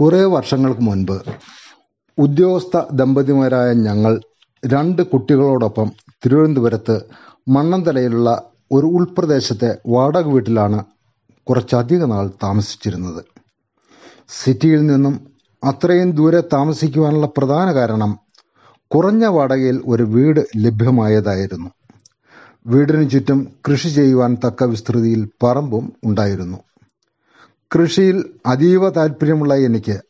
കുറേ വർഷങ്ങൾക്ക് മുൻപ് ഉദ്യോഗസ്ഥ ദമ്പതിമാരായ ഞങ്ങൾ രണ്ട് കുട്ടികളോടൊപ്പം തിരുവനന്തപുരത്ത് മണ്ണന്തലയിലുള്ള ഒരു ഉൾപ്രദേശത്തെ വാടക വീട്ടിലാണ് കുറച്ചധിക നാൾ താമസിച്ചിരുന്നത്. സിറ്റിയിൽ നിന്നും അത്രയും ദൂരെ താമസിക്കുവാനുള്ള പ്രധാന കാരണം കുറഞ്ഞ വാടകയിൽ ഒരു വീട് ലഭ്യമായതായിരുന്നു. വീടിനു ചുറ്റും കൃഷി ചെയ്യുവാൻ തക്ക വിസ്തൃതിയിൽ പറമ്പും ഉണ്ടായിരുന്നു. കൃഷിയിൽ അതീവ താല്പര്യമുള്ള എനിക്ക്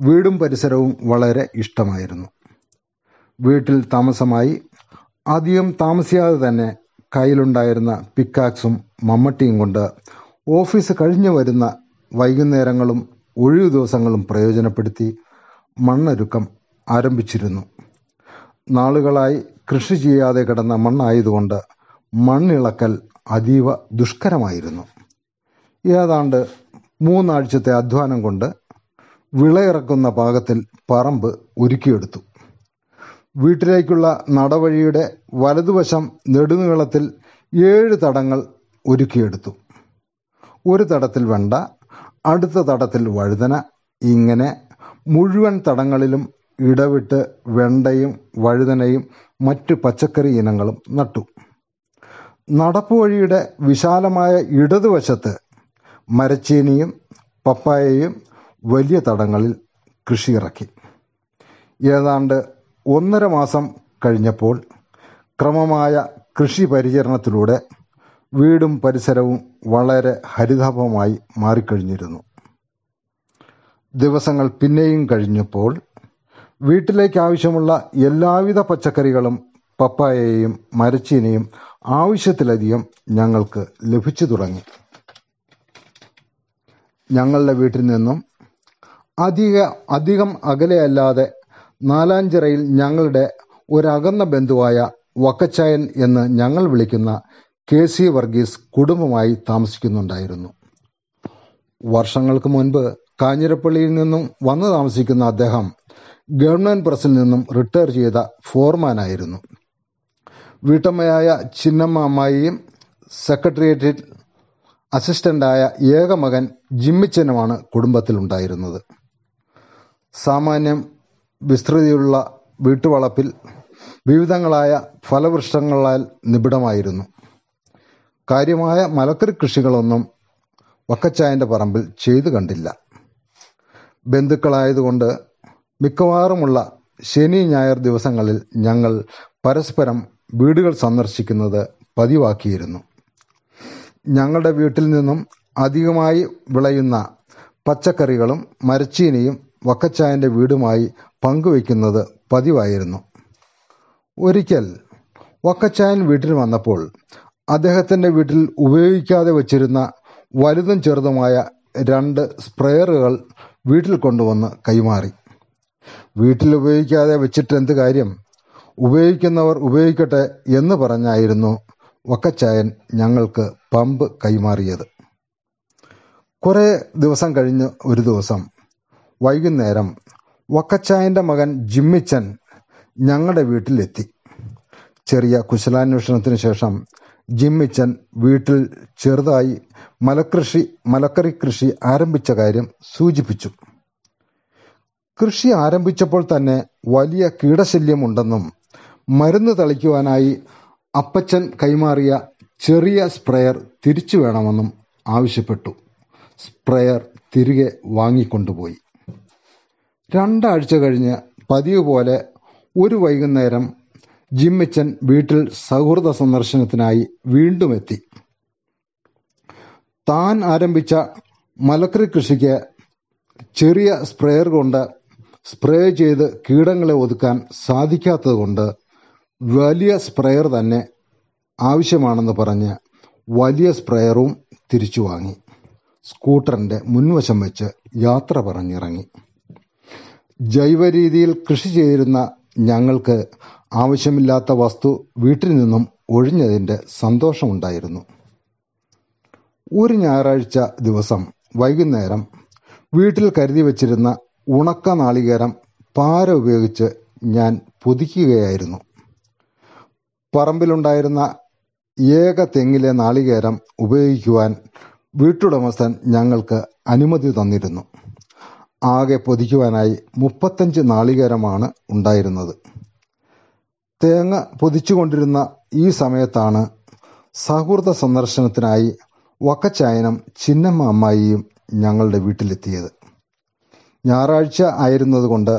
വീടും പരിസരവും വളരെ ഇഷ്ടമായിരുന്നു. വീട്ടിൽ താമസമായി അധികം താമസിയാതെ തന്നെ കയ്യിലുണ്ടായിരുന്ന പിക്കാക്സും മമ്മട്ടിയും കൊണ്ട് ഓഫീസ് കഴിഞ്ഞു വരുന്ന വൈകുന്നേരങ്ങളും ഒഴിവു ദിവസങ്ങളും പ്രയോജനപ്പെടുത്തി മണ്ണൊരുക്കം ആരംഭിച്ചിരുന്നു. നാളുകളായി കൃഷി ചെയ്യാതെ കിടന്ന മണ്ണായതുകൊണ്ട് മണ്ണിളക്കൽ അതീവ ദുഷ്കരമായിരുന്നു. ഏതാണ്ട് മൂന്നാഴ്ചത്തെ അധ്വാനം കൊണ്ട് വിളയിറക്കുന്ന പാകത്തിൽ പറമ്പ് ഒരുക്കിയെടുത്തു വീട്ടിലേക്കുള്ള നടവഴിയുടെ വലതുവശം നെടുനീളത്തിൽ ഏഴ് തടങ്ങൾ ഒരുക്കിയെടുത്തു ഒരു തടത്തിൽ വെണ്ട അടുത്ത തടത്തിൽ വഴുതന ഇങ്ങനെ മുഴുവൻ തടങ്ങളിലും ഇടവിട്ട് വെണ്ടയും വഴുതനയും മറ്റ് പച്ചക്കറി ഇനങ്ങളും നട്ടു. നടപ്പുവഴിയുടെ വിശാലമായ ഇടതുവശത്ത് മരച്ചീനിയും പപ്പായയും വലിയ തടങ്ങളിൽ കൃഷിയിറക്കി ഏതാണ്ട് ഒന്നര മാസം കഴിഞ്ഞപ്പോൾ ക്രമമായ കൃഷി പരിചരണത്തിലൂടെ വീടും പരിസരവും വളരെ ഹരിതാഭമായി മാറിക്കഴിഞ്ഞിരുന്നു. ദിവസങ്ങൾ പിന്നെയും കഴിഞ്ഞപ്പോൾ വീട്ടിലേക്ക് ആവശ്യമുള്ള എല്ലാവിധ പച്ചക്കറികളും പപ്പായയും മരച്ചീനിയും ആവശ്യത്തിലധികം ഞങ്ങൾക്ക് ലഭിച്ചു തുടങ്ങി. ഞങ്ങളുടെ വീട്ടിൽ നിന്നും അധിക അധികം അകലെയല്ലാതെ നാലാഞ്ചിറയിൽ ഞങ്ങളുടെ ഒരകന്ന ബന്ധുവായ വക്കച്ചായൻ എന്ന് ഞങ്ങൾ വിളിക്കുന്ന കെ സി വർഗീസ് കുടുംബമായി താമസിക്കുന്നുണ്ടായിരുന്നു. വർഷങ്ങൾക്ക് മുൻപ് കാഞ്ഞിരപ്പള്ളിയിൽ നിന്നും വന്നു താമസിക്കുന്ന അദ്ദേഹം ഗവൺമെന്റ് പ്രസിൽ നിന്നും റിട്ടയർ ചെയ്ത ഫോർമാനായിരുന്നു. വീട്ടമ്മയായ ചിന്നമ്മ അമ്മായിയും സെക്രട്ടേറിയറ്റിൽ അസിസ്റ്റന്റായ ഏക മകൻ ജിമ്മിച്ചനുമാണ് കുടുംബത്തിലുണ്ടായിരുന്നത്. സാമാന്യം വിസ്തൃതിയുള്ള വീട്ടുവളപ്പിൽ വിവിധങ്ങളായ ഫലവൃക്ഷങ്ങളാൽ നിബിഡമായിരുന്നു. കാര്യമായ മലക്കറി കൃഷികളൊന്നും വക്കച്ചായന്റെ പറമ്പിൽ ചെയ്തു കണ്ടില്ല. ബന്ധുക്കളായതുകൊണ്ട് മിക്കവാറുമുള്ള ശനി ഞായർ ദിവസങ്ങളിൽ ഞങ്ങൾ പരസ്പരം വീടുകൾ സന്ദർശിക്കുന്നത് പതിവാക്കിയിരുന്നു. ഞങ്ങളുടെ വീട്ടിൽ നിന്നും അധികമായി വിളയുന്ന പച്ചക്കറികളും മരച്ചീനിയും വക്കച്ചായന്റെ വീടുമായി പങ്കുവയ്ക്കുന്നത് പതിവായിരുന്നു. ഒരിക്കൽ വക്കച്ചായൻ വീട്ടിൽ വന്നപ്പോൾ അദ്ദേഹത്തിന്റെ വീട്ടിൽ ഉപയോഗിക്കാതെ വച്ചിരുന്ന വലുതും ചെറുതുമായ രണ്ട് സ്പ്രെയറുകൾ വീട്ടിൽ കൊണ്ടുവന്ന് കൈമാറി. വീട്ടിൽ ഉപയോഗിക്കാതെ വെച്ചിട്ട് എന്ത് കാര്യം? ഉപയോഗിക്കുന്നവർ ഉപയോഗിക്കട്ടെ എന്ന് പറഞ്ഞായിരുന്നു വക്കച്ചായൻ ഞങ്ങൾക്ക് പമ്പ് കൈമാറിയത്. കുറേ ദിവസം കഴിഞ്ഞ് ഒരു ദിവസം വൈകുന്നേരം വക്കച്ചായന്റെ മകൻ ജിമ്മിച്ചൻ ഞങ്ങളുടെ വീട്ടിലെത്തി. ചെറിയ കുശലാന്വേഷണത്തിന് ശേഷം ജിമ്മിച്ചൻ വീട്ടിൽ ചെറുതായി മലകൃഷി മലക്കറി കൃഷി ആരംഭിച്ച കാര്യം സൂചിപ്പിച്ചു. കൃഷി ആരംഭിച്ചപ്പോൾ തന്നെ വലിയ കീടശല്യമുണ്ടെന്നും മരുന്ന് തളിക്കുവാനായി അപ്പച്ചൻ കൈമാറിയ ചെറിയ സ്പ്രെയർ തിരിച്ചു വേണമെന്നും ആവശ്യപ്പെട്ടു. സ്പ്രെയർ തിരികെ വാങ്ങിക്കൊണ്ടുപോയി. രണ്ടാഴ്ച കഴിഞ്ഞ് പതിവ് പോലെ ഒരു വൈകുന്നേരം ജിമ്മിച്ചൻ വീട്ടിൽ സൗഹൃദ സന്ദർശനത്തിനായി വീണ്ടും എത്തി. താൻ ആരംഭിച്ച മലക്കറി കൃഷിക്ക് ചെറിയ സ്പ്രെയർ കൊണ്ട് സ്പ്രേ ചെയ്ത് കീടങ്ങളെ ഒതുക്കാൻ സാധിക്കാത്തതുകൊണ്ട് വലിയ സ്പ്രെയർ തന്നെ ആവശ്യമാണെന്ന് പറഞ്ഞ് വലിയ സ്പ്രെയറും തിരിച്ചു വാങ്ങി. സ്കൂട്ടറിന്റെ മുൻവശം വെച്ച് യാത്ര പറഞ്ഞിറങ്ങി. ജൈവ രീതിയിൽ കൃഷി ചെയ്തിരുന്ന ഞങ്ങൾക്ക് ആവശ്യമില്ലാത്ത വസ്തു വീട്ടിൽ നിന്നും ഒഴിഞ്ഞതിന്റെ സന്തോഷമുണ്ടായിരുന്നു. ഒരു ഞായറാഴ്ച ദിവസം വൈകുന്നേരം വീട്ടിൽ കരുതി വച്ചിരുന്ന ഉണക്ക നാളികേരം പാര ഉപയോഗിച്ച് ഞാൻ പൊതിക്കുകയായിരുന്നു. പറമ്പിലുണ്ടായിരുന്ന ഏക തെങ്ങിലെ നാളികേരം ഉപയോഗിക്കുവാൻ വീട്ടുടമസ്ഥൻ ഞങ്ങൾക്ക് അനുമതി തന്നിരുന്നു. ആകെ പൊതിക്കുവാനായി മുപ്പത്തഞ്ച് നാളികേരമാണ് ഉണ്ടായിരുന്നത്. തേങ്ങ പൊതിച്ചുകൊണ്ടിരുന്ന ഈ സമയത്താണ് സൗഹൃദ സന്ദർശനത്തിനായി വക്കച്ചായനം ചിന്നമ്മ അമ്മായിയും ഞങ്ങളുടെ വീട്ടിലെത്തിയത്. ഞായറാഴ്ച ആയിരുന്നതുകൊണ്ട്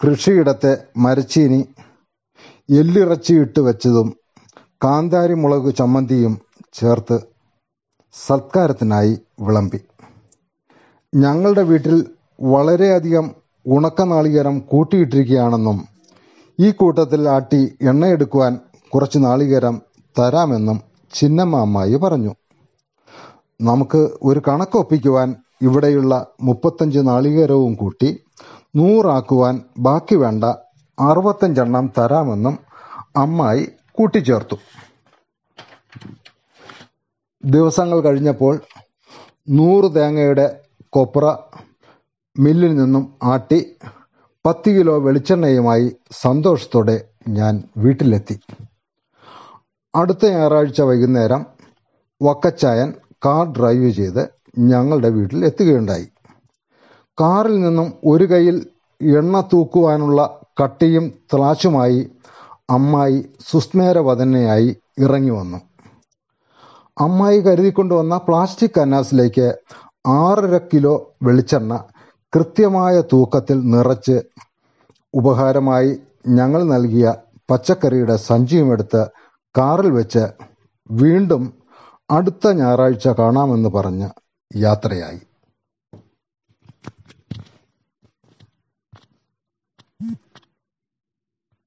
കൃഷിയിടത്തെ മരച്ചീനി എല്ലിറച്ചിയിട്ട് വെച്ചതും കാന്താരി മുളക് ചമ്മന്തിയും ചേർത്ത് സത്കാരത്തിനായി വിളമ്പി. ഞങ്ങളുടെ വീട്ടിൽ വളരെയധികം ഉണക്കനാളികേരം കൂട്ടിയിട്ടിരിക്കുകയാണെന്നും ഈ കൂട്ടത്തിൽ ആട്ടി എണ്ണയെടുക്കുവാൻ കുറച്ച് നാളികേരം തരാമെന്നും ചിന്നമ്മ അമ്മായി പറഞ്ഞു. നമുക്ക് ഒരു കണക്കൊപ്പിക്കുവാൻ ഇവിടെയുള്ള മുപ്പത്തഞ്ച് നാളികേരവും കൂട്ടി നൂറാക്കുവാൻ ബാക്കി വേണ്ട അറുപത്തഞ്ചെണ്ണം തരാമെന്നും അമ്മായി കൂട്ടിച്ചേർത്തു. ദിവസങ്ങൾ കഴിഞ്ഞപ്പോൾ നൂറ് തേങ്ങയുടെ കൊപ്ര മില്ലിൽ നിന്നും ആട്ടി പത്ത് കിലോ വെളിച്ചെണ്ണയുമായി സന്തോഷത്തോടെ ഞാൻ വീട്ടിലെത്തി. അടുത്ത ഞായറാഴ്ച വൈകുന്നേരം വക്കച്ചായൻ കാർ ഡ്രൈവ് ചെയ്ത് ഞങ്ങളുടെ വീട്ടിൽ എത്തുകയുണ്ടായി. കാറിൽ നിന്നും ഒരു കൈയിൽ എണ്ണ തൂക്കുവാനുള്ള കട്ടിയും ത്ലാച്ചുമായി അമ്മായി സുസ്മേരവദനയായി ഇറങ്ങി വന്നു അമ്മായി കരുതിക്കൊണ്ടുവന്ന പ്ലാസ്റ്റിക് കന്നാസിലേക്ക് ആറര കിലോ വെളിച്ചെണ്ണ കൃത്യമായ തൂക്കത്തിൽ നിറച്ച് ഉപഹാരമായി ഞങ്ങൾ നൽകിയ പച്ചക്കറിയുടെ സഞ്ചിയുമെടുത്ത് കാറിൽ വെച്ച് വീണ്ടും അടുത്ത ഞായറാഴ്ച കാണാമെന്ന് പറഞ്ഞ് യാത്രയായി.